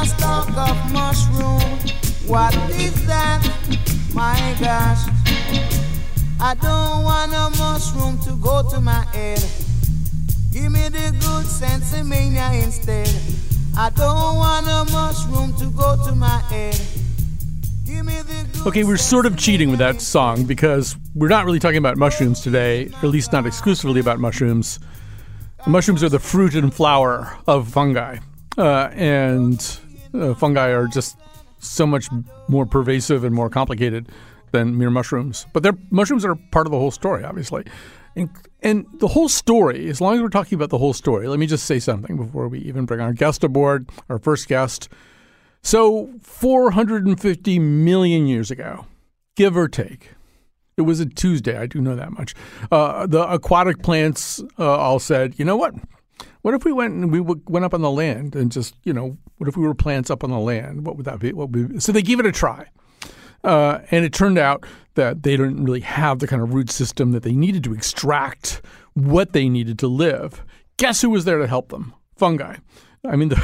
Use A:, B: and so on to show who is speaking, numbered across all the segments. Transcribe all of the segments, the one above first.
A: a stalk of mushroom. What is that? My gosh. I don't want a mushroom to go to my head. Give me the good sensimania instead. I don't want a mushroom to go to my head.
B: Okay, we're sort of cheating with that song because we're not really talking about mushrooms today, or at least not exclusively about mushrooms. Mushrooms are the fruit and flower of fungi, uh, and uh, fungi are just so much more pervasive and more complicated than mere mushrooms. But their mushrooms are part of the whole story, obviously. And, and the whole story, as long as we're talking about the whole story, let me just say something before we even bring our guest aboard, our first guest. So, 450 million years ago, give or take, it was a Tuesday, I do know that much. Uh, the aquatic plants uh, all said, you know what? What if we went and we went up on the land and just, you know, what if we were plants up on the land? What would that be? What would be? So they gave it a try. Uh, and it turned out that they didn't really have the kind of root system that they needed to extract what they needed to live. Guess who was there to help them? Fungi. I mean, the.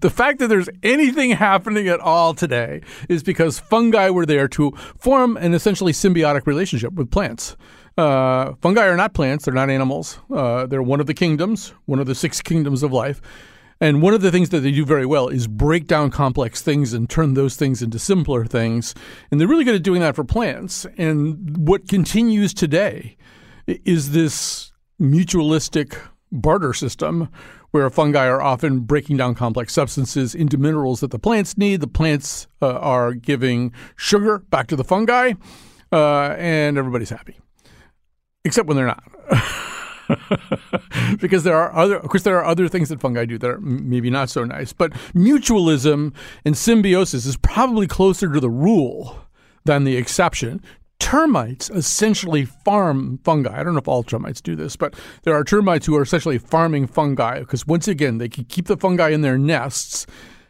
B: the fact that there's anything happening at all today is because fungi were there to form an essentially symbiotic relationship with plants. Uh, fungi are not plants, they're not animals. Uh, they're one of the kingdoms, one of the six kingdoms of life. And one of the things that they do very well is break down complex things and turn those things into simpler things. And they're really good at doing that for plants. And what continues today is this mutualistic barter system where fungi are often breaking down complex substances into minerals that the plants need. The plants uh, are giving sugar back to the fungi, uh, and everybody's happy, except when they're not. because there are other, of course, there are other things that fungi do that are maybe not so nice. But mutualism and symbiosis is probably closer to the rule than the exception. Termites essentially farm fungi. I don't know if all termites do this, but there are termites who are essentially farming fungi because, once again, they can keep the fungi in their nests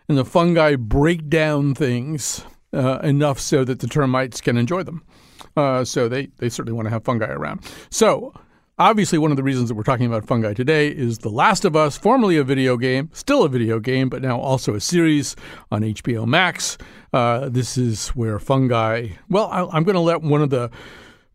B: and the fungi break down things uh, enough so that the termites can enjoy them. Uh, so they, they certainly want to have fungi around. So Obviously, one of the reasons that we're talking about fungi today is The Last of Us, formerly a video game, still a video game, but now also a series on HBO Max. Uh, this is where fungi. Well, I, I'm going to let one of the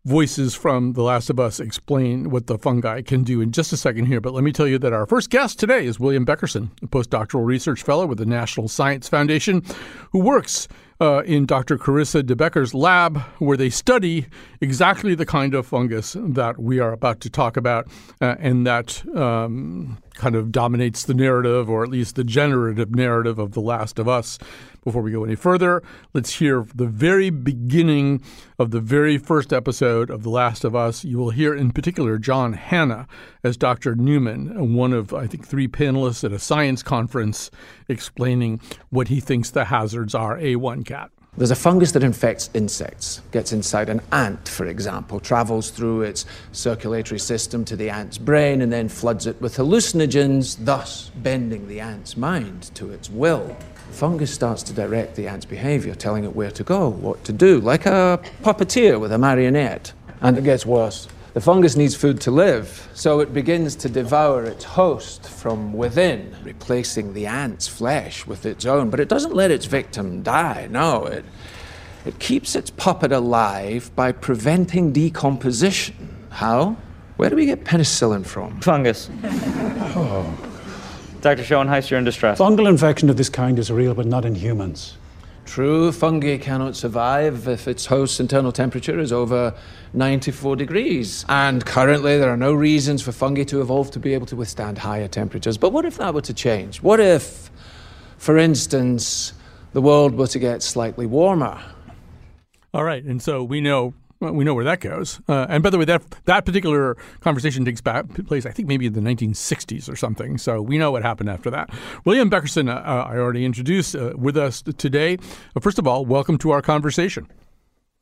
B: voices from The Last of Us explain what the fungi can do in just a second here. But let me tell you that our first guest today is William Beckerson, a postdoctoral research fellow with the National Science Foundation, who works uh, in Dr. Charissa de Bekker's lab, where they study exactly the kind of fungus that we are about to talk about uh, and that um, kind of dominates the narrative, or at least the generative narrative of The Last of Us. Before we go any further, let's hear the very beginning of the very first episode of The Last of Us. You will hear in particular John Hannah as Dr. Newman, one of, I think, three panelists at a science conference explaining what he thinks the hazards are. A1 cat.
C: There's a fungus that infects insects, gets inside an ant, for example, travels through its circulatory system to the ant's brain and then floods it with hallucinogens, thus bending the ant's mind to its will. The fungus starts to direct the ant's behavior, telling it where to go, what to do, like a puppeteer with a marionette. And it gets worse. The fungus needs food to live, so it begins to devour its host from within, replacing the ant's flesh with its own. But it doesn't let its victim die, no. It, it keeps its puppet alive by preventing decomposition. How? Where do we get penicillin from?
D: Fungus. oh. Dr. Schoenheiss, you're in distress.
E: Fungal infection of this kind is real, but not in humans.
C: True, fungi cannot survive if its host's internal temperature is over 94 degrees. And currently, there are no reasons for fungi to evolve to be able to withstand higher temperatures. But what if that were to change? What if, for instance, the world were to get slightly warmer?
B: All right. And so we know well, we know where that goes. Uh, and by the way, that that particular conversation takes back, place, I think, maybe in the 1960s or something. So we know what happened after that. William Beckerson, uh, uh I already introduced uh, with us today. first of all, welcome to our conversation.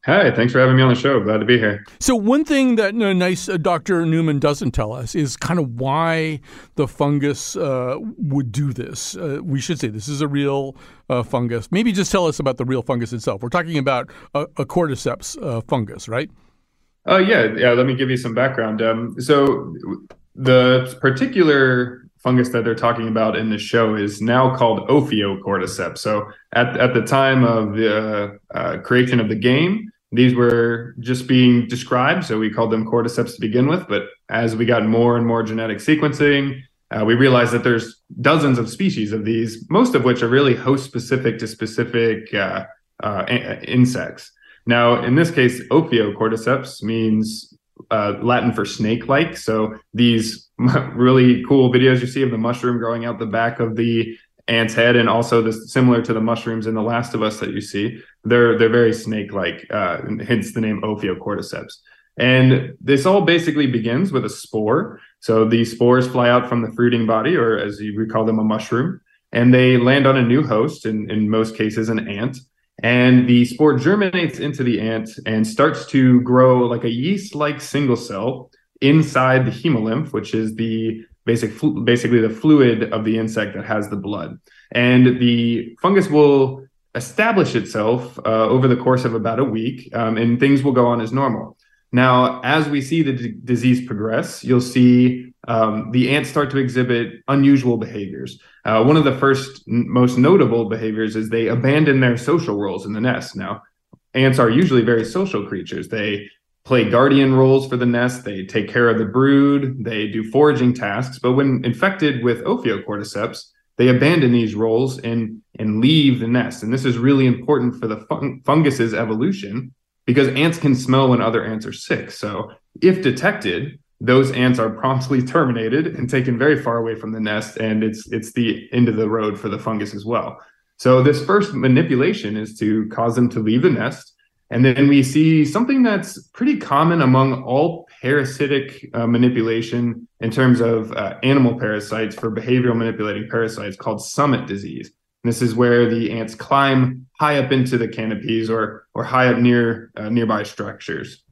F: Hi, thanks for having me on the show. Glad to be here.
B: So, one thing that uh, nice uh, Dr. Newman doesn't tell us is kind of why the fungus uh, would do this. Uh, we should say this is a real uh, fungus. Maybe just tell us about the real fungus itself. We're talking about a, a cordyceps uh, fungus, right?
F: Oh, yeah. Yeah. Let me give you some background. Um, so, the particular fungus that they're talking about in the show is now called Ophiocordyceps. So at, at the time of the uh, creation of the game, these were just being described. So we called them cordyceps to begin with. But as we got more and more genetic sequencing, uh, we realized that there's dozens of species of these, most of which are really host specific to specific uh, uh, insects. Now, in this case, Ophiocordyceps means uh, Latin for snake-like. So these really cool videos you see of the mushroom growing out the back of the ant's head, and also this similar to the mushrooms in The Last of Us that you see, they're they're very snake-like. Uh, hence the name Ophiocordyceps. And this all basically begins with a spore. So these spores fly out from the fruiting body, or as would call them, a mushroom, and they land on a new host, in, in most cases, an ant. And the spore germinates into the ant and starts to grow like a yeast like single cell inside the hemolymph, which is the basic, basically the fluid of the insect that has the blood. And the fungus will establish itself uh, over the course of about a week, um, and things will go on as normal. Now, as we see the d- disease progress, you'll see um, the ants start to exhibit unusual behaviors. Uh, one of the first, n- most notable behaviors is they abandon their social roles in the nest. Now, ants are usually very social creatures. They play guardian roles for the nest, they take care of the brood, they do foraging tasks. But when infected with Ophiocordyceps, they abandon these roles and, and leave the nest. And this is really important for the fun- fungus's evolution because ants can smell when other ants are sick. So if detected, those ants are promptly terminated and taken very far away from the nest, and it's it's the end of the road for the fungus as well. So this first manipulation is to cause them to leave the nest, and then we see something that's pretty common among all parasitic uh, manipulation in terms of uh, animal parasites for behavioral manipulating parasites called summit disease. This is where the ants climb high up into the canopies or or high up near uh, nearby structures.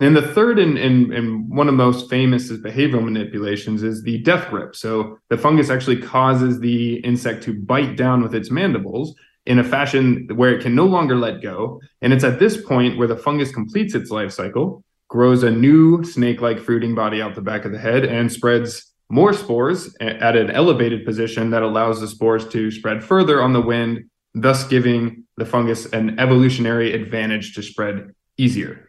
F: And the third and, and, and one of the most famous is behavioral manipulations is the death grip. So the fungus actually causes the insect to bite down with its mandibles in a fashion where it can no longer let go. And it's at this point where the fungus completes its life cycle, grows a new snake-like fruiting body out the back of the head, and spreads more spores at an elevated position that allows the spores to spread further on the wind, thus giving the fungus an evolutionary advantage to spread easier.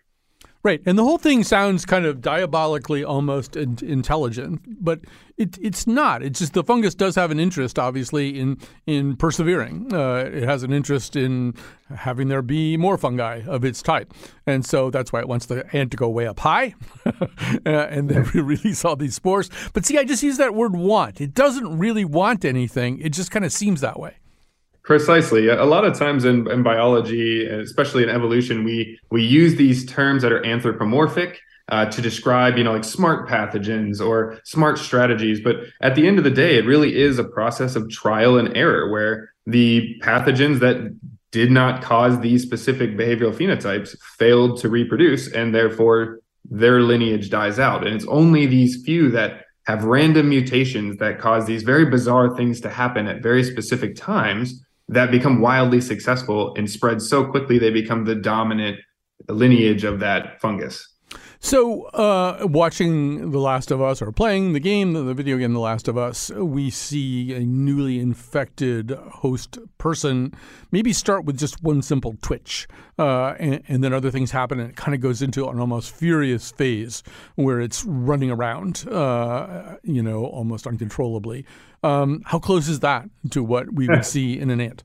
B: Right, and the whole thing sounds kind of diabolically almost intelligent, but it, it's not. It's just the fungus does have an interest, obviously, in in persevering. Uh, it has an interest in having there be more fungi of its type, and so that's why it wants the ant to go way up high, uh, and then we release all these spores. But see, I just use that word "want." It doesn't really want anything. It just kind of seems that way.
F: Precisely. A lot of times in, in biology, especially in evolution, we we use these terms that are anthropomorphic uh, to describe, you know, like smart pathogens or smart strategies. But at the end of the day, it really is a process of trial and error where the pathogens that did not cause these specific behavioral phenotypes failed to reproduce, and therefore their lineage dies out. And it's only these few that have random mutations that cause these very bizarre things to happen at very specific times that become wildly successful and spread so quickly they become the dominant lineage of that fungus.
B: So, uh, watching The Last of Us or playing the game, the video game The Last of Us, we see a newly infected host person maybe start with just one simple twitch, uh, and, and, then other things happen, and it kind of goes into an almost furious phase where it's running around, uh, you know, almost uncontrollably. Um, how close is that to what we would see in an ant?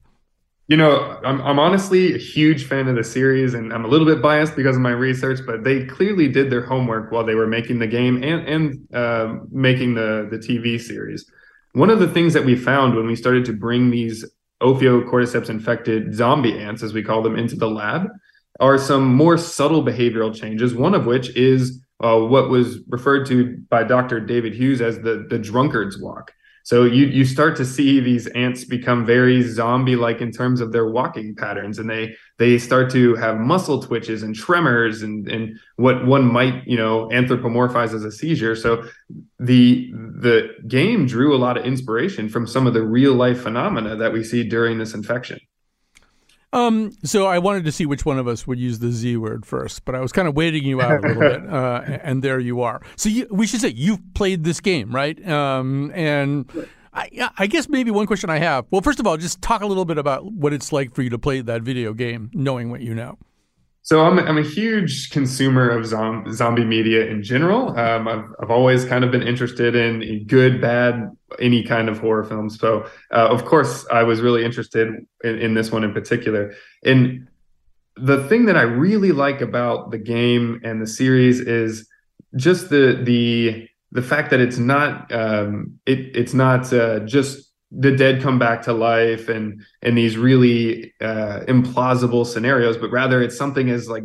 F: You know, I'm, I'm honestly a huge fan of the series, and I'm a little bit biased because of my research, but they clearly did their homework while they were making the game and and uh, making the the TV series. One of the things that we found when we started to bring these Ophiocordyceps infected zombie ants, as we call them, into the lab, are some more subtle behavioral changes. One of which is uh, what was referred to by Dr. David Hughes as the the drunkard's walk. So you you start to see these ants become very zombie like in terms of their walking patterns, and they they start to have muscle twitches and tremors and and what one might you know anthropomorphize as a seizure. So the the game drew a lot of inspiration from some of the real life phenomena that we see during this infection.
B: Um, so I wanted to see which one of us would use the Z word first, but I was kind of waiting you out a little bit, uh, and there you are. So you, we should say you've played this game, right? Um, and I, I, guess maybe one question I have. Well, first of all, just talk a little bit about what it's like for you to play that video game, knowing what you know.
F: So I'm, I'm a huge consumer of zom- zombie media in general. Um, I've, I've always kind of been interested in, in good, bad, any kind of horror films. So uh, of course I was really interested in, in this one in particular. And the thing that I really like about the game and the series is just the the the fact that it's not um, it it's not uh, just the dead come back to life and and these really uh, implausible scenarios, but rather it's something as like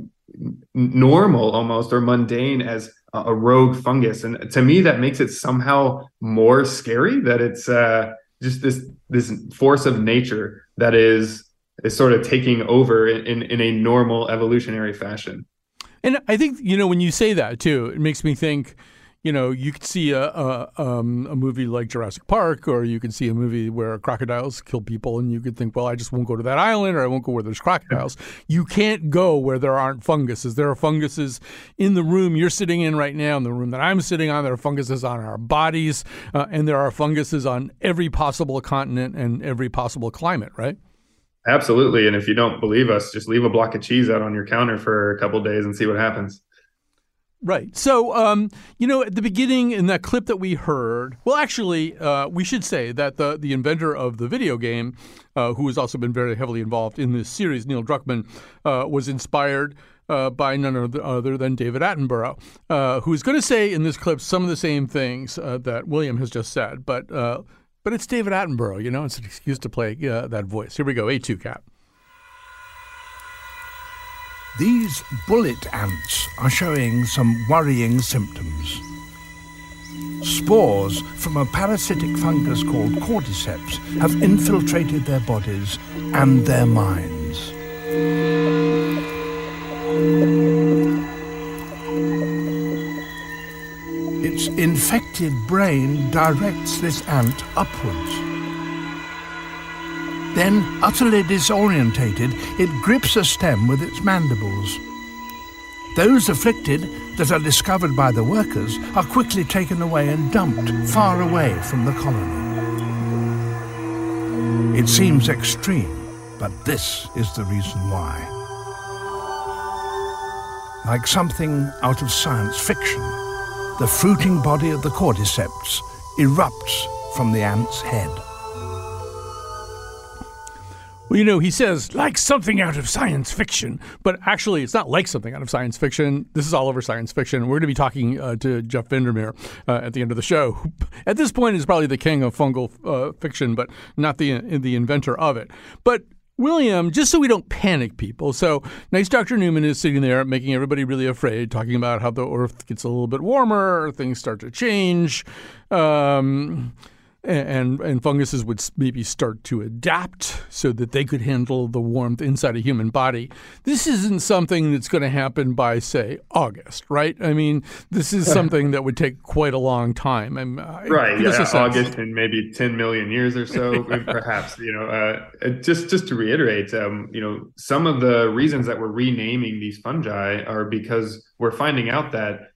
F: normal almost or mundane as a rogue fungus. And to me, that makes it somehow more scary that it's uh, just this this force of nature that is is sort of taking over in in a normal evolutionary fashion.
B: And I think you know when you say that too, it makes me think you know, you could see a a, um, a, movie like Jurassic Park, or you could see a movie where crocodiles kill people, and you could think, well, I just won't go to that island, or I won't go where there's crocodiles. You can't go where there aren't funguses. There are funguses in the room you're sitting in right now, in the room that I'm sitting on. There are funguses on our bodies, uh, and there are funguses on every possible continent and every possible climate, right?
F: Absolutely. And if you don't believe us, just leave a block of cheese out on your counter for a couple days and see what happens.
B: Right. So, um, you know, at the beginning in that clip that we heard, well, actually, uh, we should say that the the inventor of the video game, uh, who has also been very heavily involved in this series, Neil Druckmann, uh, was inspired. Uh, by none other than David Attenborough, uh, who's going to say in this clip some of the same things uh, that William has just said, but but it's David Attenborough, you know, it's an excuse to play that voice. Here we go, A2 Cat.
G: These bullet ants are showing some worrying symptoms. Spores from a parasitic fungus called cordyceps have infiltrated their bodies and their minds. Its infected brain directs this ant upwards. Then, utterly disorientated, it grips a stem with its mandibles. Those afflicted that are discovered by the workers are quickly taken away and dumped far away from the colony. It seems extreme, but this is the reason why. Like something out of science fiction, the fruiting body of the cordyceps erupts from the ant's head.
B: Well, you know, he says like something out of science fiction, but actually, it's not like something out of science fiction. This is all over science fiction. We're going to be talking uh, to Jeff VanderMeer uh, at the end of the show. At this point, is probably the king of fungal uh, fiction, but not the the inventor of it. But William, just so we don't panic people. So, nice Dr. Newman is sitting there making everybody really afraid, talking about how the Earth gets a little bit warmer, things start to change. Um, and and funguses would maybe start to adapt so that they could handle the warmth inside a human body. This isn't something that's going to happen by say August, right? I mean, this is something that would take quite a long time. And
F: uh, right, yeah, August in maybe ten million years or so, perhaps. You know, uh, just just to reiterate, um, you know, some of the reasons that we're renaming these fungi are because we're finding out that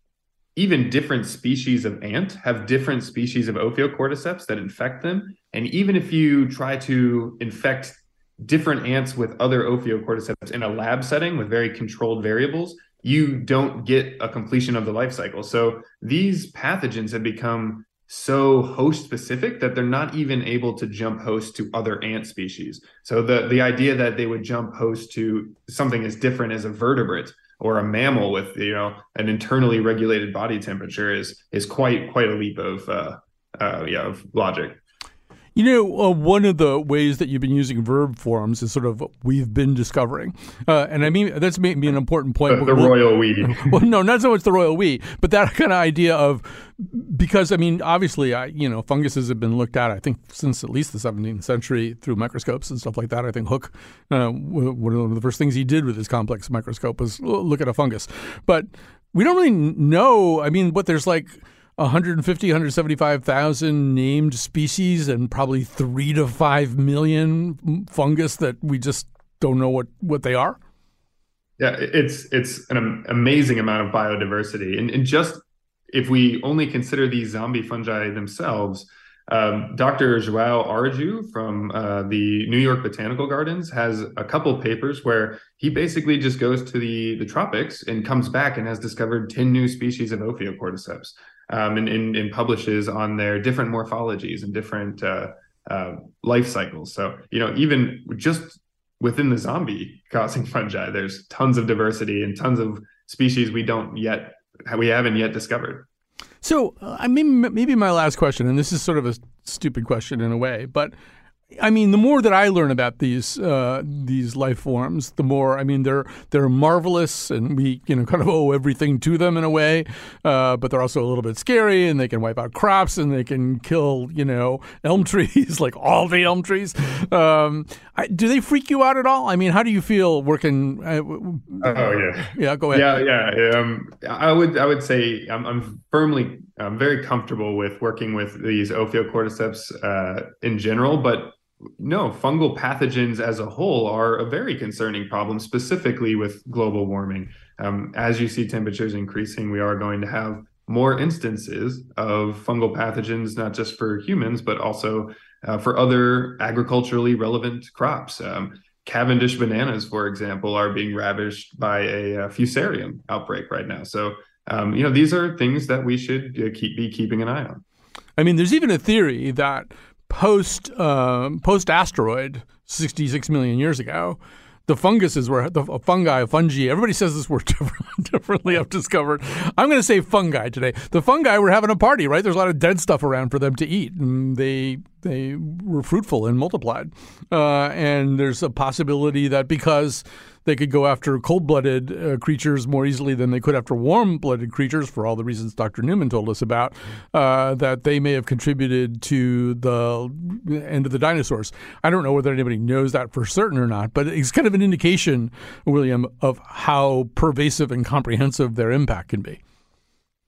F: even different species of ant have different species of Ophiocordyceps that infect them. And even if you try to infect different ants with other Ophiocordyceps in a lab setting with very controlled variables, you don't get a completion of the life cycle. So these pathogens have become so host specific that they're not even able to jump host to other ant species. So the the idea that they would jump host to something as different as a vertebrate or a mammal with you know an internally regulated body temperature is is quite quite a leap of uh, uh, yeah of logic.
B: You know, uh, one of the ways that you've been using verb forms is sort of we've been discovering, uh, and I mean that's maybe an important point.
F: The, the royal we.
B: Well, no, not so much the royal we, but that kind of idea of because I mean, obviously, I you know, funguses have been looked at. I think since at least the 17th century through microscopes and stuff like that. I think Hooke, uh, one of the first things he did with his complex microscope was look at a fungus, but we don't really know. I mean, what there's like 150, 175,000 named species and probably three to five million fungus that we just don't know what what they are.
F: Yeah, it's it's an amazing amount of biodiversity, and, and just if we only consider these zombie fungi themselves, um, Dr. João Araújo from uh, the New York Botanical Gardens has a couple papers where he basically just goes to the, the tropics and comes back and has discovered 10 new species of Ophiocordyceps um, and, and, and, publishes on their different morphologies and different uh, uh, life cycles. So, you know, even just within the zombie causing fungi, there's tons of diversity and tons of species we don't yet, we haven't yet discovered.
B: So, uh, I mean, maybe my last question, and this is sort of a stupid question in a way, but I mean, the more that I learn about these uh, these life forms, the more I mean they're they're marvelous, and we you know kind of owe everything to them in a way. Uh, but they're also a little bit scary, and they can wipe out crops, and they can kill you know elm trees, like all the elm trees. Um, I, do they freak you out at all? I mean, how do you feel working? Uh,
F: oh yeah,
B: yeah. Go ahead.
F: Yeah, yeah. Um, I would I would say I'm, I'm firmly I'm very comfortable with working with these Ophiocordyceps uh, in general, but no, fungal pathogens as a whole are a very concerning problem, specifically with global warming. Um, as you see temperatures increasing, we are going to have more instances of fungal pathogens, not just for humans, but also uh, for other agriculturally relevant crops. Um, Cavendish bananas, for example, are being ravaged by a, a fusarium outbreak right now. So, um, you know, these are things that we should uh, keep be keeping an eye on.
B: I mean, there's even a theory that post uh, post asteroid 66 million years ago the funguses were the fungi, fungi. Everybody says this word differently. I've discovered. I'm going to say fungi today. The fungi were having a party, right? There's a lot of dead stuff around for them to eat, and they they were fruitful and multiplied. Uh, and there's a possibility that because they could go after cold blooded uh, creatures more easily than they could after warm blooded creatures, for all the reasons Dr. Newman told us about, uh, that they may have contributed to the end of the dinosaurs. I don't know whether anybody knows that for certain or not, but it's kind of an indication, William, of how pervasive and comprehensive their impact can be.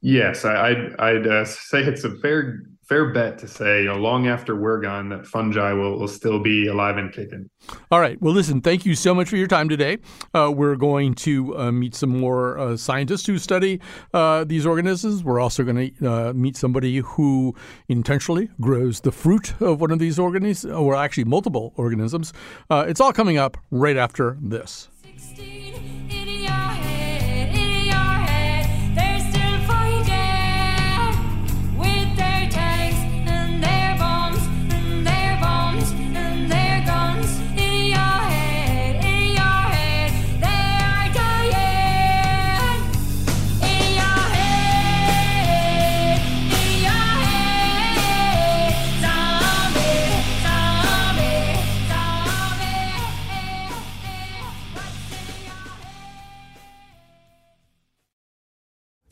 F: Yes, I, I'd, I'd uh, say it's a fair fair bet to say, you know, long after we're gone, that fungi will, will still be alive and kicking.
B: All right. Well, listen, thank you so much for your time today. Uh, we're going to uh, meet some more uh, scientists who study uh, these organisms. We're also going to uh, meet somebody who intentionally grows the fruit of one of these organisms, or actually multiple organisms. Uh, it's all coming up right after this.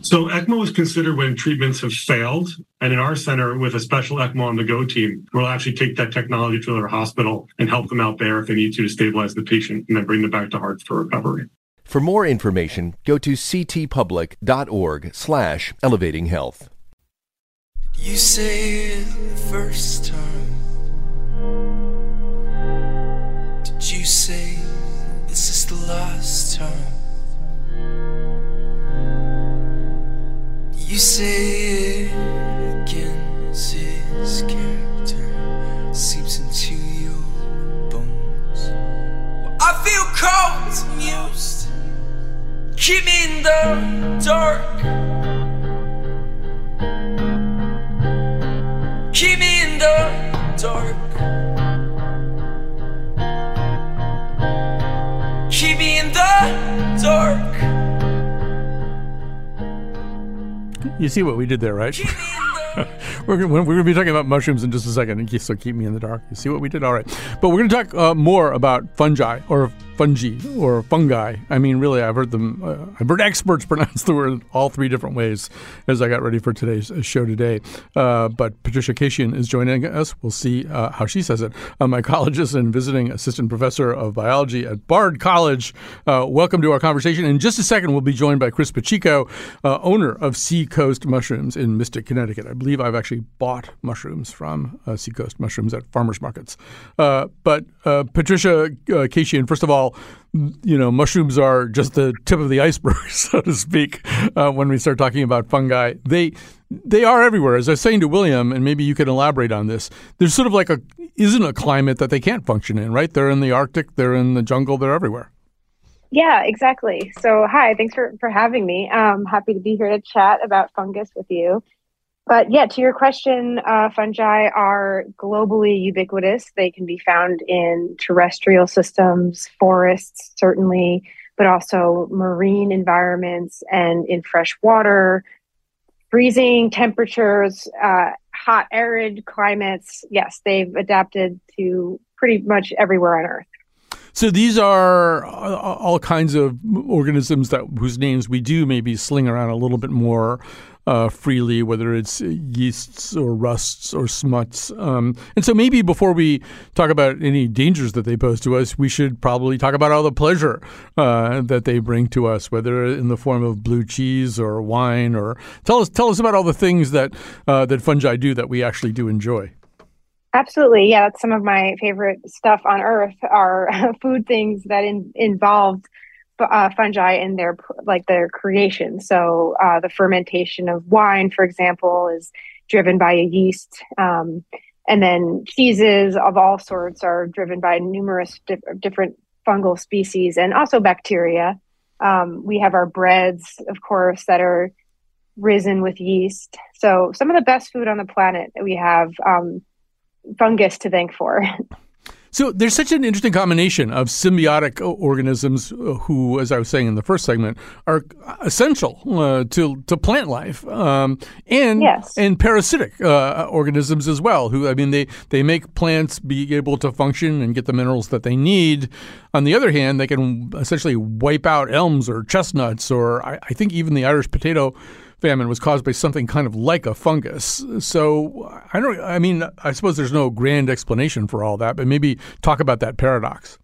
H: So ECMO is considered when treatments have failed. And in our center, with a special ECMO on the go team, we'll actually take that technology to their hospital and help them out there if they need to to stabilize the patient and then bring them back to Hearts for recovery.
I: For more information, go to ctpublic.org slash elevating health.
J: You say the first time. Did you say this is the last time? You say it again as his character seeps into your bones. Well, I feel cold and used. Keep me in the dark. Keep me in the dark. Keep me in the dark.
B: You see what we did there, right? we're gonna, we're going to be talking about mushrooms in just a second, so keep me in the dark. You see what we did? All right. But we're going to talk uh, more about fungi or fungi or fungi. I mean, really, I've heard them. Uh, I've heard experts pronounce the word all three different ways as I got ready for today's uh, show today. Uh, but Patricia Kaishian is joining us. We'll see uh, how she says it. A mycologist and visiting assistant professor of biology at Bard College. Uh, welcome to our conversation. In just a second, we'll be joined by Chris Pacheco, uh, owner of Seacoast Mushrooms in Mystic, Connecticut. I believe I've actually bought mushrooms from Seacoast Mushrooms at farmers markets. but Patricia Kaishian, first of all you know, mushrooms are just the tip of the iceberg, so to speak. Uh, when we start talking about fungi, they they are everywhere. As I was saying to William, and maybe you can elaborate on this. There's sort of like a isn't a climate that they can't function in, right? They're in the Arctic, they're in the jungle, they're everywhere.
K: Yeah, exactly. So, hi, thanks for for having me. I'm happy to be here to chat about fungus with you. But yeah, to your question, uh, fungi are globally ubiquitous. They can be found in terrestrial systems, forests, certainly, but also marine environments and in fresh water, freezing temperatures, uh, hot, arid climates. Yes, they've adapted to pretty much everywhere on Earth.
B: So these are all kinds of organisms that whose names we do maybe sling around a little bit more uh, freely, whether it's yeasts or rusts or smuts. Um, and so maybe before we talk about any dangers that they pose to us, we should probably talk about all the pleasure uh, that they bring to us, whether in the form of blue cheese or wine, or tell us tell us about all the things that uh, that fungi do that we actually do enjoy.
K: Absolutely, yeah. That's some of my favorite stuff on Earth are food things that in, involved uh, fungi in their like their creation. So uh, the fermentation of wine, for example, is driven by a yeast, um, and then cheeses of all sorts are driven by numerous di- different fungal species and also bacteria. Um, we have our breads, of course, that are risen with yeast. So some of the best food on the planet we have um, fungus to thank for.
B: So there's such an interesting combination of symbiotic organisms uh, who, as I was saying in the first segment, are essential uh, to to plant life, um, and
K: yes.
B: and parasitic uh, organisms as well. Who I mean, they they make plants be able to function and get the minerals that they need. On the other hand, they can essentially wipe out elms or chestnuts, or I, I think even the Irish potato famine was caused by something kind of like a fungus. So I don't. I mean, I suppose there's no grand explanation for all that, but maybe talk about that paradox.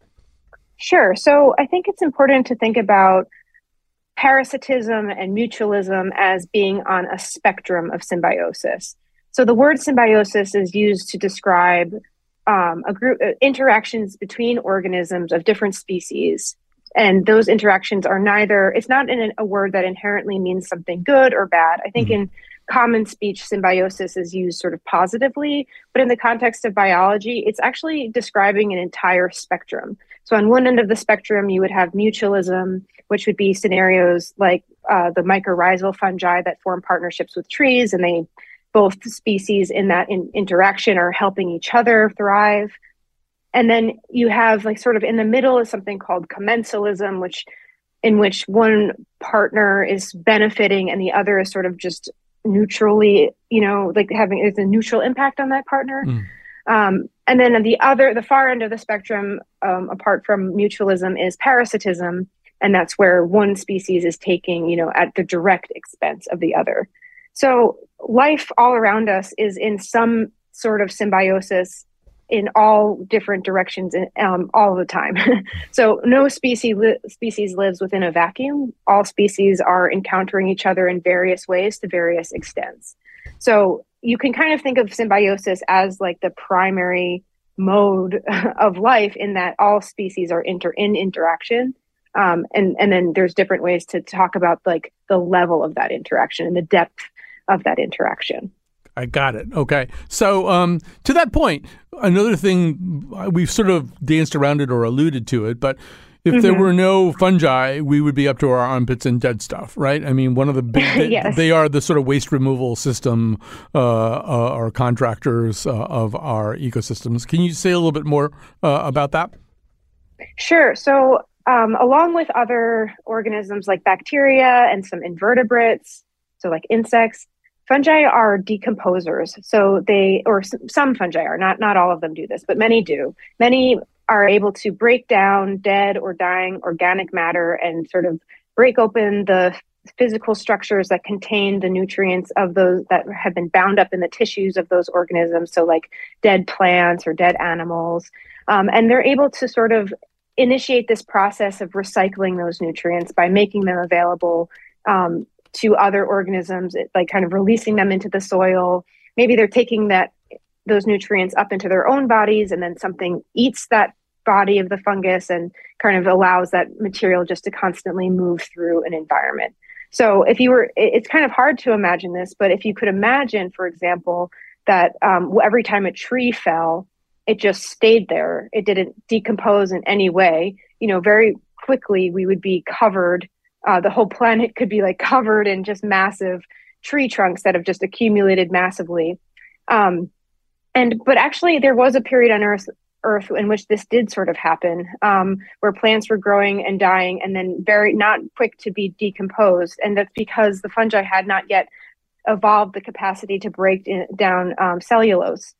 K: Sure. So I think it's important to think about parasitism and mutualism as being on a spectrum of symbiosis. So the word symbiosis is used to describe um, a group uh, interactions between organisms of different species and those interactions are neither it's not in a word that inherently means something good or bad. I think mm-hmm. in common speech symbiosis is used sort of positively but in the context of biology it's actually describing an entire spectrum. So on one end of the spectrum you would have mutualism which would be scenarios like uh, the mycorrhizal fungi that form partnerships with trees and they both species in that in- interaction are helping each other thrive and then you have like sort of in the middle is something called commensalism which in which one partner is benefiting and the other is sort of just neutrally you know like having is a neutral impact on that partner. Mm. um, and then the other the far end of the spectrum um, apart from mutualism is parasitism. And that's where one species is taking you know at the direct expense of the other. So life all around us is in some sort of symbiosis in all different directions um, all the time. so no species li- species lives within a vacuum. All species are encountering each other in various ways to various extents. So you can kind of think of symbiosis as like the primary mode of life in that all species are inter in interaction. Um, and and then there's different ways to talk about like the level of that interaction and the depth of that interaction.
B: I got it. Okay. So, um, to that point, another thing we've sort of danced around it or alluded to it, but if mm-hmm. there were no fungi, we would be up to our armpits in dead stuff, right? I mean, one of the big, they,
K: yes.
B: they are the sort of waste removal system uh, uh, or contractors uh, of our ecosystems. Can you say a little bit more uh, about that?
K: Sure. So, um, along with other organisms like bacteria and some invertebrates, so like insects. Fungi are decomposers. So they, or some fungi are, not, not all of them do this, but many do. Many are able to break down dead or dying organic matter and sort of break open the physical structures that contain the nutrients of those that have been bound up in the tissues of those organisms. So, like dead plants or dead animals. Um, and they're able to sort of initiate this process of recycling those nutrients by making them available um, to other organisms, like kind of releasing them into the soil. Maybe they're taking that those nutrients up into their own bodies, and then something eats that body of the fungus and kind of allows that material just to constantly move through an environment. So if you were, it's kind of hard to imagine this, but if you could imagine, for example, that um, every time a tree fell, it just stayed there. It didn't decompose in any way. You know, very quickly we would be covered. Uh, the whole planet could be like covered in just massive tree trunks that have just accumulated massively. Um, and but actually, there was a period on Earth Earth in which this did sort of happen, um, where plants were growing and dying, and then very not quick to be decomposed, and that's because the fungi had not yet evolved the capacity to break in, down um, cellulose.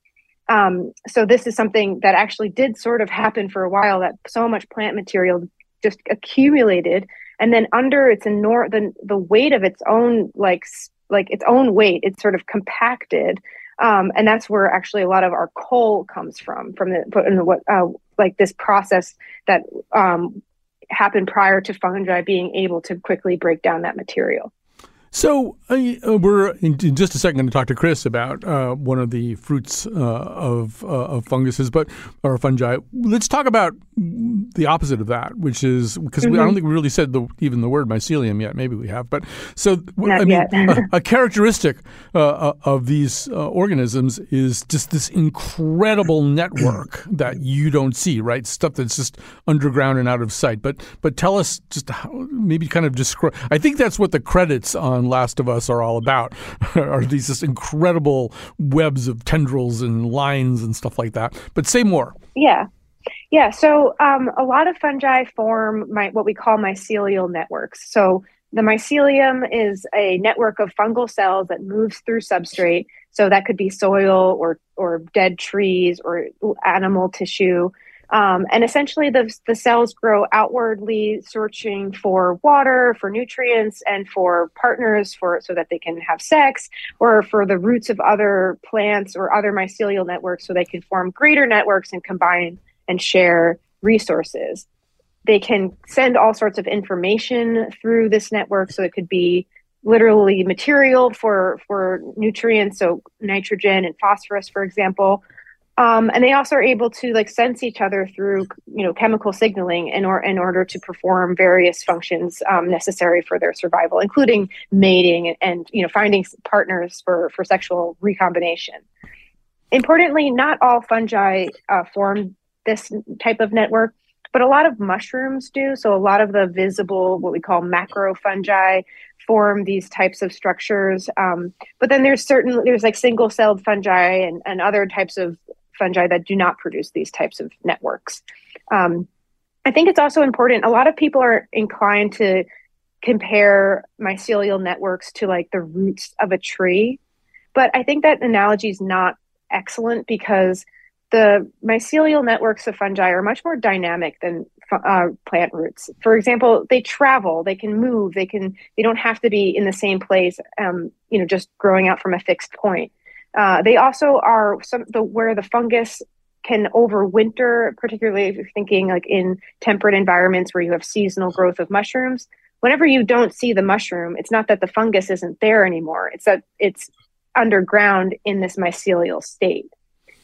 K: Um, so this is something that actually did sort of happen for a while. That so much plant material just accumulated, and then under its enor- the the weight of its own like like its own weight, it's sort of compacted um, and that's where actually a lot of our coal comes from, from the, the what uh, like this process that um, happened prior to fungi being able to quickly break down that material.
B: So uh, we're in, in, just a second going to talk to Chris about uh, one of the fruits uh, of, uh, of funguses, but or fungi. Let's talk about the opposite of that, which is because mm-hmm. I don't think we really said the, even the word mycelium yet. Maybe we have, but so
K: Not
B: I
K: mean,
B: a, a, characteristic uh, uh, of these organisms is just this incredible network that you don't see, right? Stuff that's just underground and out of sight. But but tell us just how, maybe kind of describe. I think that's what the credits on on Last of Us are all about are these just incredible webs of tendrils and lines and stuff like that. But say more.
K: Yeah. Yeah, so um, a lot of fungi form my, what we call mycelial networks. So the mycelium is a network of fungal cells that moves through substrate. So that could be soil or or dead trees or animal tissue. Um, and essentially, the, the cells grow outwardly, searching for water, for nutrients, and for partners for so that they can have sex, or for the roots of other plants or other mycelial networks, so they can form greater networks and combine and share resources. They can send all sorts of information through this network, so it could be literally material for for nutrients, so nitrogen and phosphorus, for example um, and they also are able to like sense each other through you know chemical signaling in, or, in order to perform various functions um, necessary for their survival including mating and, and, you know finding partners for for sexual recombination. Importantly not all fungi uh, form this type of network but a lot of mushrooms do. So a lot of the visible what we call macro fungi form these types of structures. Um, but then there's certain there's like single celled fungi and, and other types of fungi that do not produce these types of networks. Um, I think it's also important. A lot of people are inclined to compare mycelial networks to like the roots of a tree, but I think that analogy is not excellent because the mycelial networks of fungi are much more dynamic than uh, plant roots. For example, they travel, they can move, they can they don't have to be in the same place. Um, you know, just growing out from a fixed point. Uh, they also are some the where the fungus can overwinter, particularly if you're thinking like in temperate environments where you have seasonal growth of mushrooms. Whenever you don't see the mushroom, it's not that the fungus isn't there anymore. It's that it's underground in this mycelial state.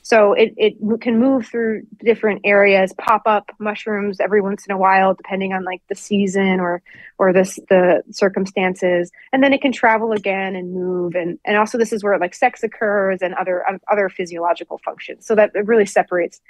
K: So it, it can move through different areas, pop up mushrooms every once in a while, depending on like the season or or this the circumstances, and then it can travel again and move, and and also this is where like sex occurs and other other physiological functions. So that it really separates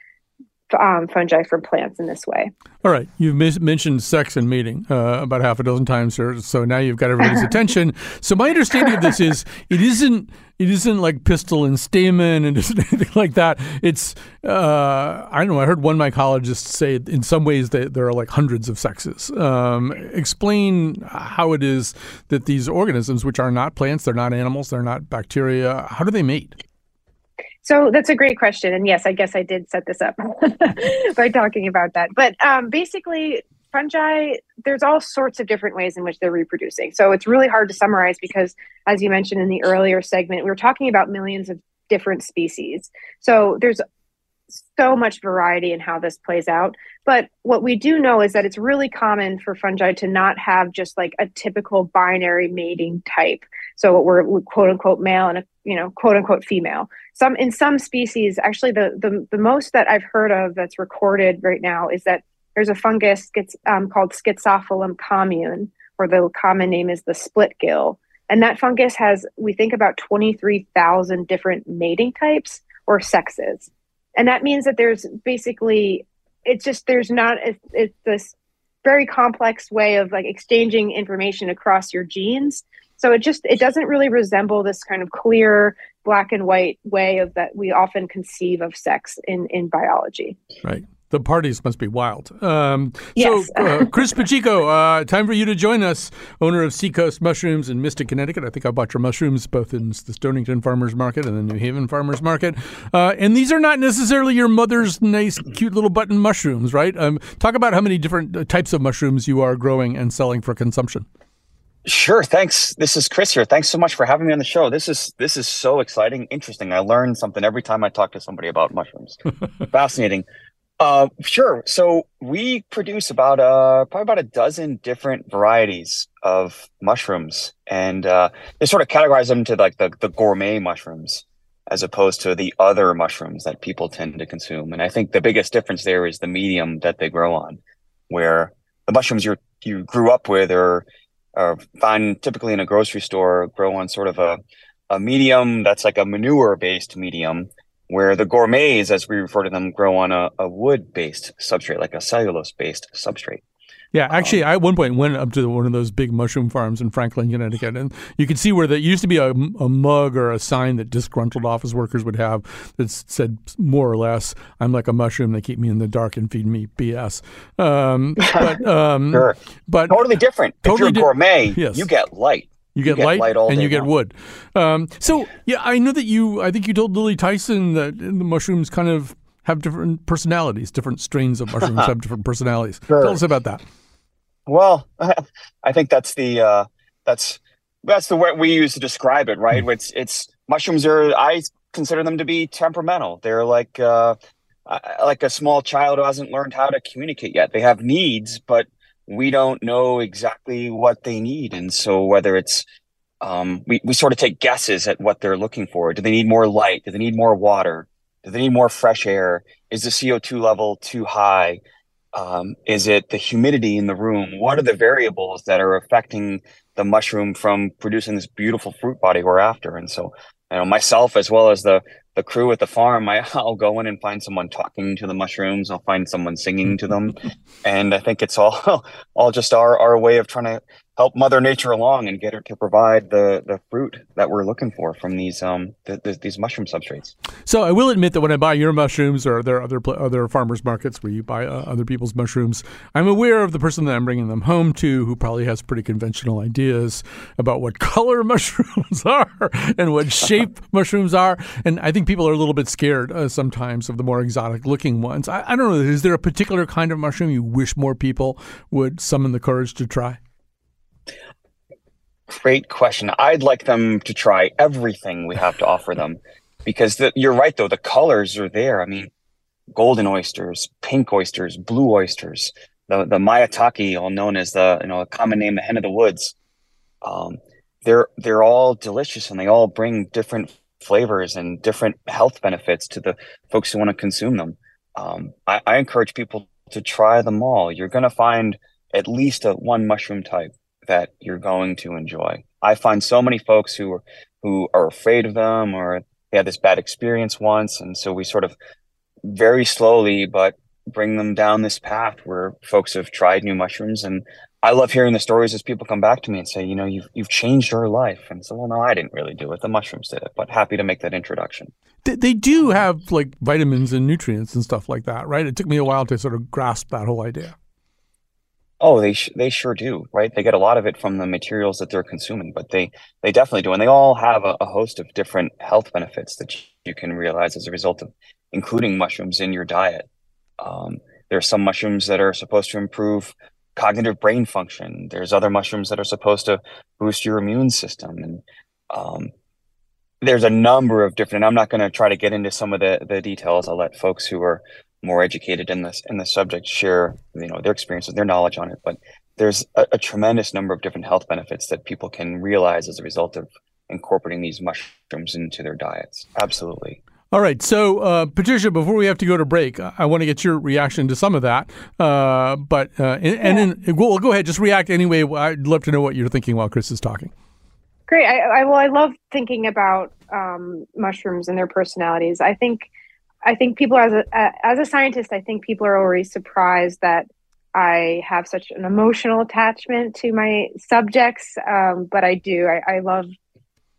K: um, fungi from plants in this way.
B: All right, you've mis- mentioned sex and mating uh, about half a dozen times, here, so now you've got everybody's attention. So my understanding of this is it isn't it isn't like pistil and stamen and isn't anything like that. It's uh, I don't know. I heard one mycologist say in some ways that there are like hundreds of sexes. Um, explain how it is that these organisms, which are not plants, they're not animals, they're not bacteria, how do they mate?
K: So that's a great question. And yes, I guess I did set this up by talking about that. But um, basically, fungi, there's all sorts of different ways in which they're reproducing. So it's really hard to summarize because, as you mentioned in the earlier segment, we were talking about millions of different species. So there's so much variety in how this plays out. But what we do know is that it's really common for fungi to not have just like a typical binary mating type. So we're quote unquote male and a you know quote unquote female. Some in some species, actually the the, the most that I've heard of that's recorded right now is that there's a fungus gets um, called Schizophyllum commune, or the common name is the split gill. And that fungus has, we think, about 23,000 different mating types or sexes and that means that there's basically it's just there's not it's this very complex way of like exchanging information across your genes so it just it doesn't really resemble this kind of clear black and white way of that we often conceive of sex in in biology
B: right the parties must be wild. Um, yes. So, uh, Chris Pacheco, uh, time for you to join us, owner of Seacoast Mushrooms in Mystic, Connecticut. I think I bought your mushrooms both in the Stonington Farmers Market and the New Haven Farmers Market. Uh, and these are not necessarily your mother's nice, cute little button mushrooms, right? Um, talk about how many different uh, types of mushrooms you are growing and selling for consumption.
L: Sure. Thanks. This is Chris here. Thanks so much for having me on the show. This is this is so exciting, interesting. I learn something every time I talk to somebody about mushrooms. Fascinating. Uh, sure. So we produce about uh probably about a dozen different varieties of mushrooms, and uh, they sort of categorize them to like the the gourmet mushrooms as opposed to the other mushrooms that people tend to consume. And I think the biggest difference there is the medium that they grow on, where the mushrooms you you grew up with or or find typically in a grocery store grow on sort of a a medium that's like a manure based medium where the gourmets, as we refer to them, grow on a, a wood based substrate, like a cellulose based substrate.
B: Yeah, actually, um, I at one point went up to one of those big mushroom farms in Franklin, Connecticut, and you could see where there used to be a, a mug or a sign that disgruntled office workers would have that said more or less, "I'm like a mushroom; they keep me in the dark and feed me BS." Um, but um,
L: sure.
B: but
L: totally different. Totally if you're gourmet, yes. you get light.
B: You get, you get light, light and you get wood. Um, so yeah, I know that you. I think you told Lily Tyson that the mushrooms kind of have different personalities. Different strains of mushrooms have different personalities. Sure. Tell us about that.
L: Well, I think that's the uh, that's that's the word we use to describe it, right? Mm. It's it's mushrooms are I consider them to be temperamental. They're like uh, like a small child who hasn't learned how to communicate yet. They have needs, but we don't know exactly what they need. And so whether it's um, we, we sort of take guesses at what they're looking for. Do they need more light? Do they need more water? Do they need more fresh air? Is the CO2 level too high? Um, is it the humidity in the room? What are the variables that are affecting the mushroom from producing this beautiful fruit body we're after? And so, you know, myself as well as the the crew at the farm, I, I'll go in and find someone talking to the mushrooms. I'll find someone singing to them, and I think it's all all just our our way of trying to help Mother Nature along and get her to provide the the fruit that we're looking for from these um the, the, these mushroom substrates.
B: So I will admit that when I buy your mushrooms or there are other other farmers markets where you buy uh, other people's mushrooms, I'm aware of the person that I'm bringing them home to who probably has pretty conventional ideas about what color mushrooms are and what shape mushrooms are, and I think people are a little bit scared uh, sometimes of the more exotic looking ones. I, I don't know. Is there a particular kind of mushroom you wish more people would summon the courage to try?
L: Great question. I'd like them to try everything we have to offer them because the, you're right, though. The colors are there. I mean, golden oysters, pink oysters, blue oysters, the, the maitake, all known as the, you know, a common name, the hen of the woods. Um, they're, they're all delicious and they all bring different flavors and different health benefits to the folks who want to consume them. Um, I, I encourage people to try them all. You're going to find at least a one mushroom type that you're going to enjoy. I find so many folks who are who are afraid of them or they had this bad experience once, and so we sort of very slowly but bring them down this path where folks have tried new mushrooms and I love hearing the stories as people come back to me and say, you know, you've you've changed our life. And so, well, no, I didn't really do it. The mushrooms did it. But happy to make that introduction.
B: They, they do have like vitamins and nutrients and stuff like that, right? It took me a while to sort of grasp that whole idea.
L: Oh, they sh- they sure do, right? They get a lot of it from the materials that they're consuming, but they they definitely do, and they all have a, a host of different health benefits that you can realize as a result of including mushrooms in your diet. Um, there are some mushrooms that are supposed to improve cognitive brain function. There's other mushrooms that are supposed to boost your immune system, and um, there's a number of different. I'm not going to try to get into some of the the details. I'll let folks who are more educated in this in the subject share you know their experiences, their knowledge on it. But there's a, a tremendous number of different health benefits that people can realize as a result of incorporating these mushrooms into their diets. Absolutely.
B: All right. So, uh, Patricia, before we have to go to break, I want to get your reaction to some of that. Uh, but uh, and, yeah. and then we'll go ahead, just react anyway. I'd love to know what you're thinking while Chris is talking.
K: Great. I, I well, I love thinking about um, mushrooms and their personalities. I think, I think people as a as a scientist, I think people are always surprised that I have such an emotional attachment to my subjects. Um, but I do. I, I love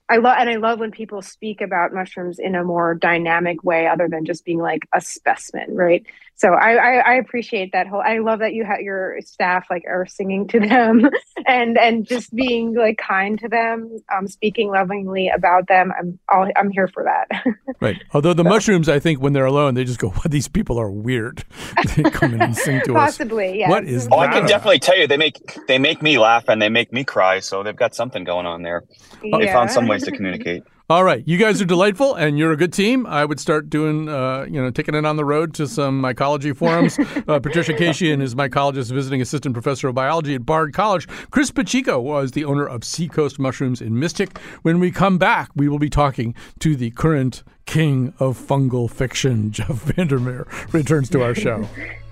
K: I love and I love when people speak about mushrooms in a more dynamic way, other than just being like a specimen, right? So I, I, I appreciate that whole. I love that you have your staff like are singing to them, and and just being like kind to them, um, speaking lovingly about them. I'm all I'm here for that.
B: right. Although the so. mushrooms, I think when they're alone, they just go, "Well, these people are weird." they come in and sing to
K: Possibly,
B: us.
K: Possibly, yeah.
B: What is? That?
L: Oh, I can definitely tell you, they make they make me laugh and they make me cry. So they've got something going on there. Yeah. They found some ways to communicate.
B: All right, you guys are delightful, and you're a good team. I would start doing, uh, you know, taking it on the road to some mycology forums. Uh, Patricia Kaishian is mycologist, visiting assistant professor of biology at Bard College. Chris Pacheco was the owner of Seacoast Mushrooms in Mystic. When we come back, we will be talking to the current king of fungal fiction, Jeff VanderMeer, returns to our show.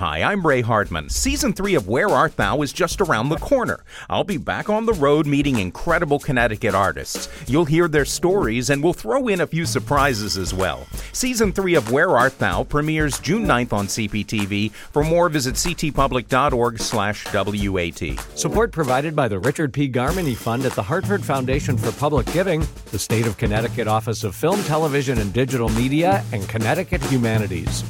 M: Hi, I'm Ray Hartman. Season 3 of Where Art Thou is just around the corner. I'll be back on the road meeting incredible Connecticut artists. You'll hear their stories and we'll throw in a few surprises as well. Season 3 of Where Art Thou premieres June 9th on CPTV. For more, visit ctpublic.org/wat.
N: Support provided by the Richard P. Garmany Fund at the Hartford Foundation for Public Giving, the State of Connecticut Office of Film, Television, and Digital Media, and Connecticut Humanities.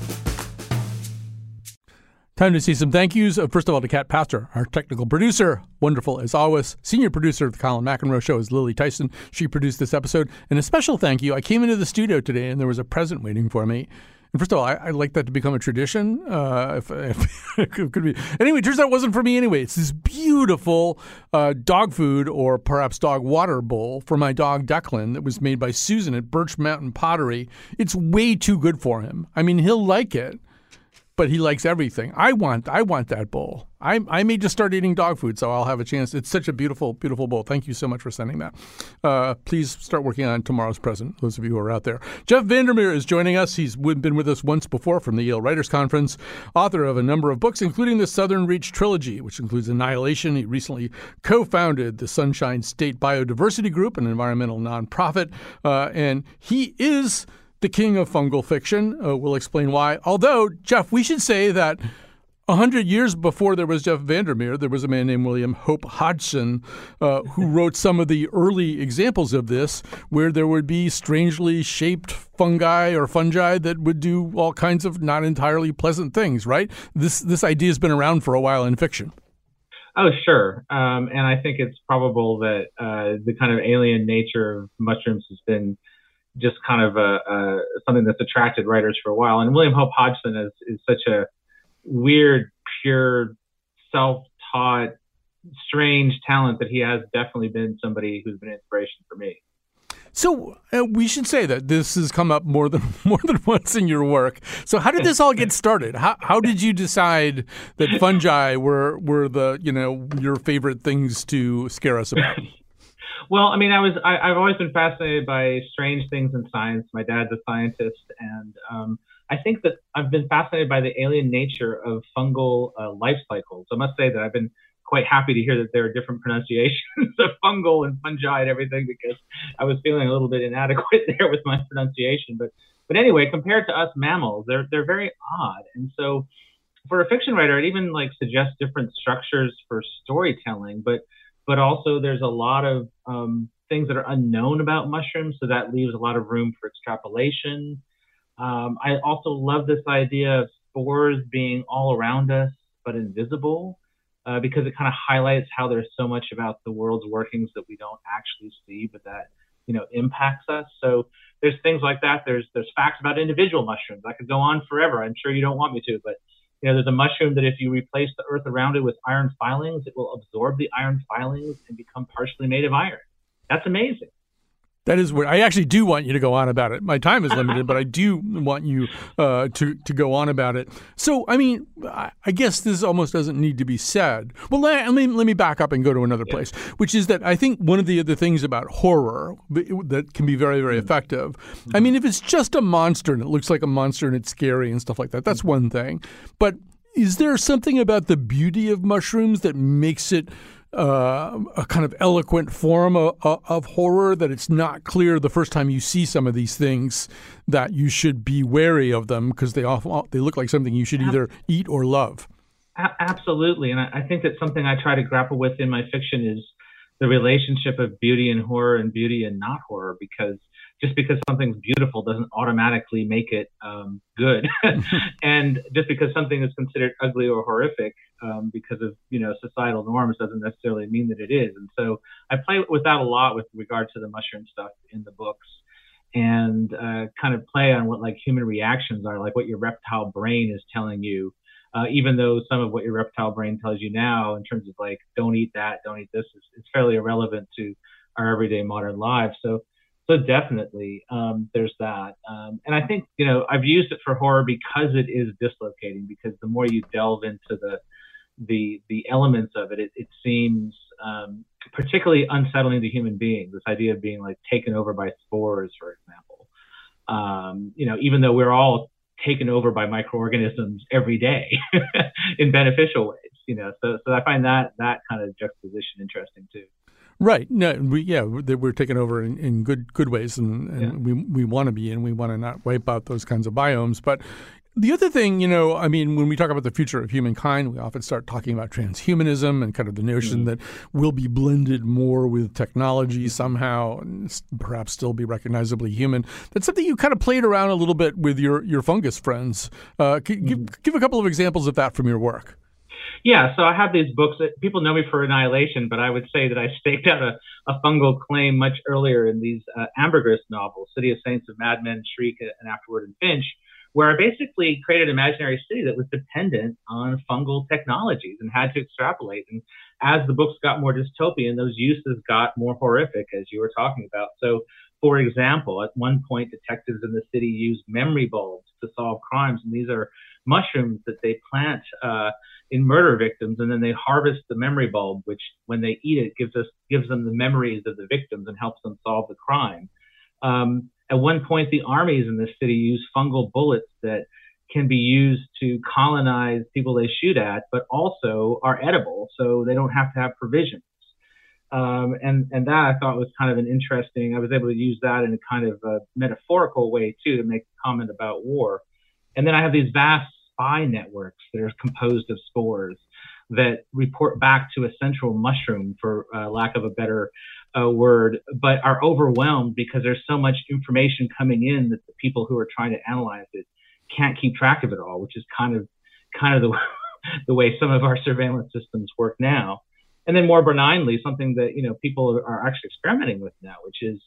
B: Time to see some thank yous. Uh, first of all, to Kat Pastor, our technical producer. Wonderful as always. Senior producer of the Colin McEnroe Show is Lily Tyson. She produced this episode. And a special thank you. I came into the studio today and there was a present waiting for me. And first of all, I, would like that to become a tradition. Uh, if, if it could be. Anyway, turns out it wasn't for me anyway. It's this beautiful uh, dog food or perhaps dog water bowl for my dog Declan that was made by Susan at Birch Mountain Pottery. It's way too good for him. I mean, he'll like it but he likes everything. I want I want that bowl. I I may just start eating dog food, so I'll have a chance. It's such a beautiful beautiful bowl. Thank you so much for sending that. Uh, please start working on tomorrow's present. Those of you who are out there. Jeff VanderMeer is joining us. He's been with us once before from the Yale Writers Conference. Author of a number of books, including the Southern Reach trilogy, which includes Annihilation. He recently co-founded the Sunshine State Biodiversity Group, an environmental nonprofit, uh, and he is the king of fungal fiction. Uh, we'll explain why. Although, Jeff, we should say that a hundred years before there was Jeff VanderMeer, there was a man named William Hope Hodgson uh, who wrote some of the early examples of this, where there would be strangely shaped fungi or fungi that would do all kinds of not entirely pleasant things. Right? This this idea has been around for a while in fiction.
O: Oh, sure. Um, and I think it's probable that uh, the kind of alien nature of mushrooms has been just kind of a, a, something that's attracted writers for a while. And William Hope Hodgson is, is such a weird, pure, self-taught, strange talent that he has definitely been somebody who's been an inspiration for me.
B: So uh, we should say that this has come up more than more than once in your work. So how did this all get started? How how did you decide that fungi were were the you know your favorite things to scare us about?
O: Well, I mean, I was I, have always been fascinated by strange things in science. My dad's a scientist, and um, I think that I've been fascinated by the alien nature of fungal uh, life cycles. I must say that I've been quite happy to hear that there are different pronunciations of fungal and fungi and everything because I was feeling a little bit inadequate there with my pronunciation. But but anyway, compared to us mammals, they're they're very odd. And so for a fiction writer, I'd even like suggest different structures for storytelling, but but also there's a lot of um, things that are unknown about mushrooms, so that leaves a lot of room for extrapolation. Um, I also love this idea of spores being all around us but invisible uh, because it kind of highlights how there's so much about the world's workings that we don't actually see, but that you know impacts us. So there's things like that. There's there's facts about individual mushrooms. I could go on forever. I'm sure you don't want me to, but you know, there's a mushroom that if you replace the earth around it with iron filings, it will absorb the iron filings and become partially made of iron. That's amazing.
B: That is where I actually do want you to go on about it. My time is limited, but I do want you uh, to to go on about it. So, I mean, I guess this almost doesn't need to be said. Well, let, me let me back up and go to another yeah. place, which is that I think one of the other things about horror that can be very very mm-hmm. effective. Mm-hmm. I mean, if it's just a monster and it looks like a monster and it's scary and stuff like that, that's mm-hmm. one thing. But is there something about the beauty of mushrooms that makes it uh, a kind of eloquent form of, of, horror that it's not clear the first time you see some of these things that you should be wary of them because they often they look like something you should either eat or love.
O: Absolutely, and I think that something I try to grapple with in my fiction is the relationship of beauty and horror and beauty and not horror because just because something's beautiful doesn't automatically make it um, good. and just because something is considered ugly or horrific um, because of you know societal norms doesn't necessarily mean that it is. And so I play with that a lot with regard to the mushroom stuff in the books, and uh, kind of play on what like human reactions are, like what your reptile brain is telling you. Uh, even though some of what your reptile brain tells you now, in terms of like don't eat that, don't eat this, is, is fairly irrelevant to our everyday modern lives. So so definitely um, there's that um, and i think you know i've used it for horror because it is dislocating because the more you delve into the the the elements of it it, it seems um, particularly unsettling to human beings this idea of being like taken over by spores for example um, you know even though we're all taken over by microorganisms every day in beneficial ways you know so so i find that that kind of juxtaposition interesting too
B: Right. No. We, yeah. We're taken over in, in good good ways, and, and yeah. we we want to be, and we want to not wipe out those kinds of biomes. But the other thing, you know, I mean, when we talk about the future of humankind, we often start talking about transhumanism and kind of the notion mm-hmm. that we'll be blended more with technology somehow, and perhaps still be recognizably human. That's something you kind of played around a little bit with your your fungus friends. Uh, mm-hmm. give give a couple of examples of that from your work.
O: Yeah, so I have these books that people know me for Annihilation, but I would say that I staked out a, a fungal claim much earlier in these uh, Ambergris novels, City of Saints of Madmen, Shriek, and Afterword and Finch, where I basically created an imaginary city that was dependent on fungal technologies and had to extrapolate. And as the books got more dystopian, those uses got more horrific, as you were talking about. So, for example, at one point, detectives in the city used memory bulbs to solve crimes, and these are mushrooms that they plant uh, in murder victims, and then they harvest the memory bulb, which when they eat it gives us gives them the memories of the victims and helps them solve the crime. Um, at one point, the armies in this city use fungal bullets that can be used to colonize people they shoot at, but also are edible, so they don't have to have provisions. Um, and and that I thought was kind of an interesting. I was able to use that in a kind of a metaphorical way too to make a comment about war. And then I have these vast spy networks that are composed of spores that report back to a central mushroom, for uh, lack of a better uh, word, but are overwhelmed because there's so much information coming in that the people who are trying to analyze it can't keep track of it all, which is kind of kind of the the way some of our surveillance systems work now. And then more benignly, something that you know people are actually experimenting with now, which is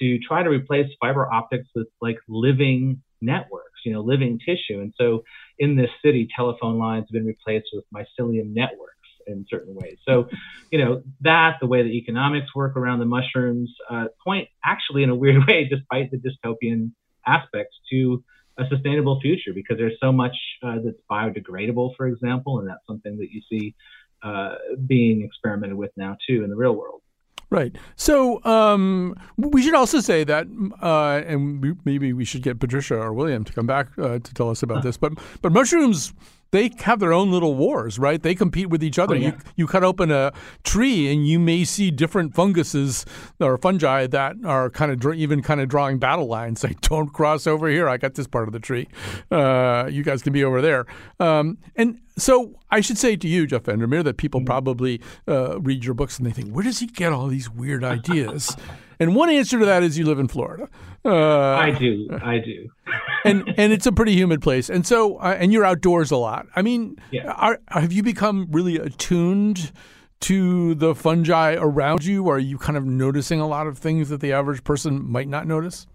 O: to try to replace fiber optics with like living networks, you know, living tissue. And so in this city, telephone lines have been replaced with mycelium networks. In certain ways. So, you know, that the way the economics work around the mushrooms uh, point actually in a weird way, despite the dystopian aspects, to a sustainable future because there's so much uh, that's biodegradable, for example, and that's something that you see uh, being experimented with now too in the real world.
B: Right. So um, we should also say that, uh, and we, maybe we should get Patricia or William to come back uh, to tell us about this. But but mushrooms they have their own little wars, right? They compete with each other. Oh, yeah. You you cut open a tree and you may see different funguses or fungi that are kind of even kind of drawing battle lines. Like, don't cross over here. I got this part of the tree. Uh, you guys can be over there. Um, and so I should say to you, Jeff VanderMeer, that people mm-hmm. probably uh, read your books and they think, where does he get all these weird ideas? and one answer to that is you live in Florida.
O: Uh, I do. I do.
B: and and it's a pretty humid place, and so uh, and you're outdoors a lot. I mean, yeah. are, have you become really attuned? to the fungi around you? Or are you kind of noticing a lot of things that the average person might not notice?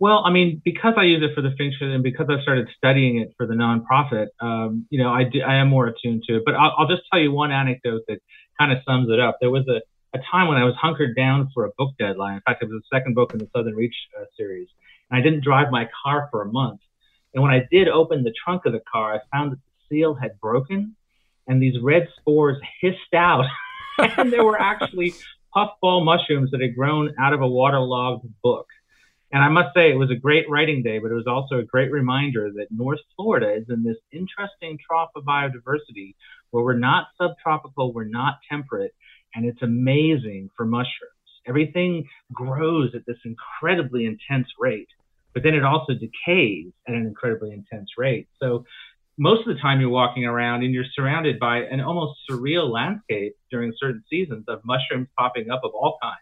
O: Well, I mean, because I use it for the fiction and because I've started studying it for the nonprofit, um, you know, I, do, I am more attuned to it. But I'll, I'll, just tell you one anecdote that kind of sums it up. There was a, a time when I was hunkered down for a book deadline. In fact, it was the second book in the Southern Reach uh, series. And I didn't drive my car for a month. And when I did open the trunk of the car, I found that the seal had broken and these red spores hissed out. and there were actually puffball mushrooms that had grown out of a waterlogged book. And I must say, it was a great writing day, but it was also a great reminder that North Florida is in this interesting trough of biodiversity where we're not subtropical, we're not temperate, and it's amazing for mushrooms. Everything grows at this incredibly intense rate, but then it also decays at an incredibly intense rate. So most of the time you're walking around and you're surrounded by an almost surreal landscape during certain seasons of mushrooms popping up of all kinds.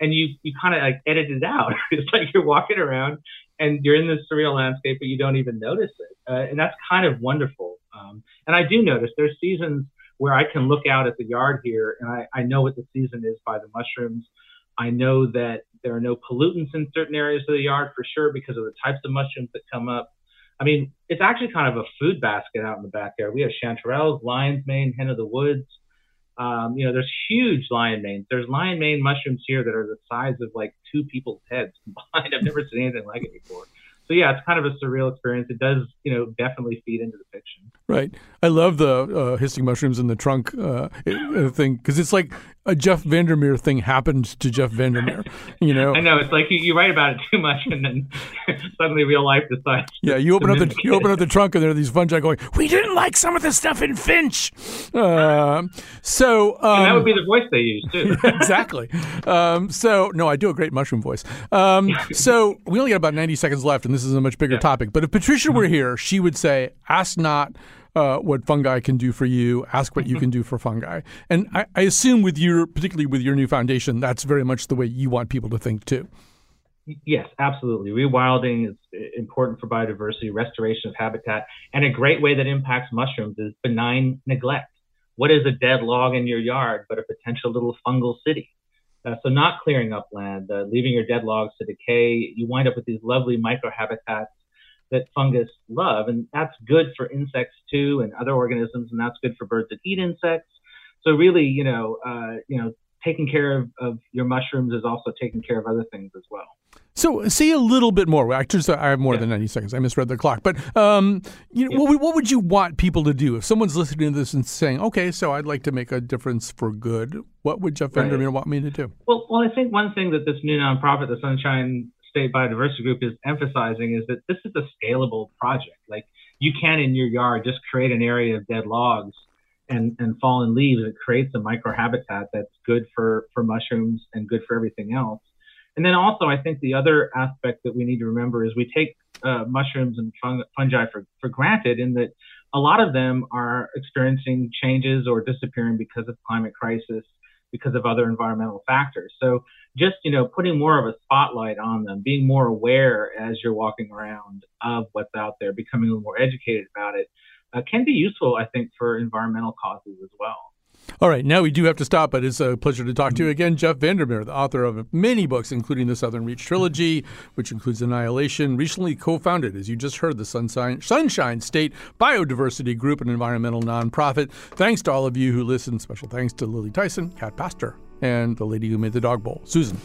O: And you you kind of like edit it out. it's like you're walking around and you're in this surreal landscape, but you don't even notice it. Uh, and that's kind of wonderful. Um, and I do notice there's seasons where I can look out at the yard here and I, I know what the season is by the mushrooms. I know that there are no pollutants in certain areas of the yard for sure because of the types of mushrooms that come up. I mean, it's actually kind of a food basket out in the backyard. We have chanterelles, lion's mane, hen of the woods. Um, you know, there's huge lion manes. There's lion mane mushrooms here that are the size of like two people's heads combined. I've never seen anything like it before so yeah, it's kind of a surreal experience. It does, you know, definitely feed into the fiction.
B: Right. I love the uh, hissing mushrooms in the trunk uh, thing because it's like a Jeff VanderMeer thing happened to Jeff VanderMeer. You know.
O: I know it's like you, you write about it too much, and then suddenly real life decides.
B: Yeah, you open up the you open up the trunk, and there are these fungi going. We didn't like some of the stuff in Finch. Uh, so
O: um, that would be the voice they use too.
B: exactly. Um, so no, I do a great mushroom voice. Um, so we only got about ninety seconds left, and this is a much bigger yeah. topic. But if Patricia were mm-hmm. here, she would say, "Ask not." uh, what fungi can do for you, ask what you mm-hmm. can do for fungi. And I, I assume with your, particularly with your new foundation, that's very much the way you want people to think too.
O: Yes, absolutely. Rewilding is uh, important for biodiversity, restoration of habitat, and a great way that impacts mushrooms is benign neglect. What is a dead log in your yard but a potential little fungal city? Uh, so, not clearing up land, uh, leaving your dead logs to decay, you wind up with these lovely microhabitats that fungus love, and that's good for insects too, and other organisms, and that's good for birds that eat insects. So really, you know, uh, you know, taking care of, of your mushrooms is also taking care of other things as well.
B: So, say a little bit more. I just I have more yeah. than ninety seconds. I misread the clock. But um, you know, yeah. what, what, would you want people to do if someone's listening to this and saying, "Okay, so I'd like to make a difference for good"? What would Jeff VanderMeer right. want me to do?
O: Well, well, I think one thing that this new nonprofit, the Sunshine State Biodiversity Group is emphasizing is that this is a scalable project. Like you can in your yard just create an area of dead logs and, and fallen leaves. It creates a microhabitat that's good for, for mushrooms and good for everything else. And then also, I think the other aspect that we need to remember is we take uh, mushrooms and fungi for, for granted in that a lot of them are experiencing changes or disappearing because of climate crisis because of other environmental factors. So just, you know, putting more of a spotlight on them, being more aware as you're walking around of what's out there, becoming a little more educated about it, uh, can be useful, I think, for environmental causes as well.
B: All right, now we do have to stop, but it's a pleasure to talk to you again. Jeff VanderMeer, the author of many books, including the Southern Reach trilogy, which includes Annihilation, recently co founded, as you just heard, the Sunshine, Sunshine State Biodiversity Group, an environmental nonprofit. Thanks to all of you who listened. Special thanks to Lily Tyson, Cat Pastor, and the lady who made the dog bowl, Susan.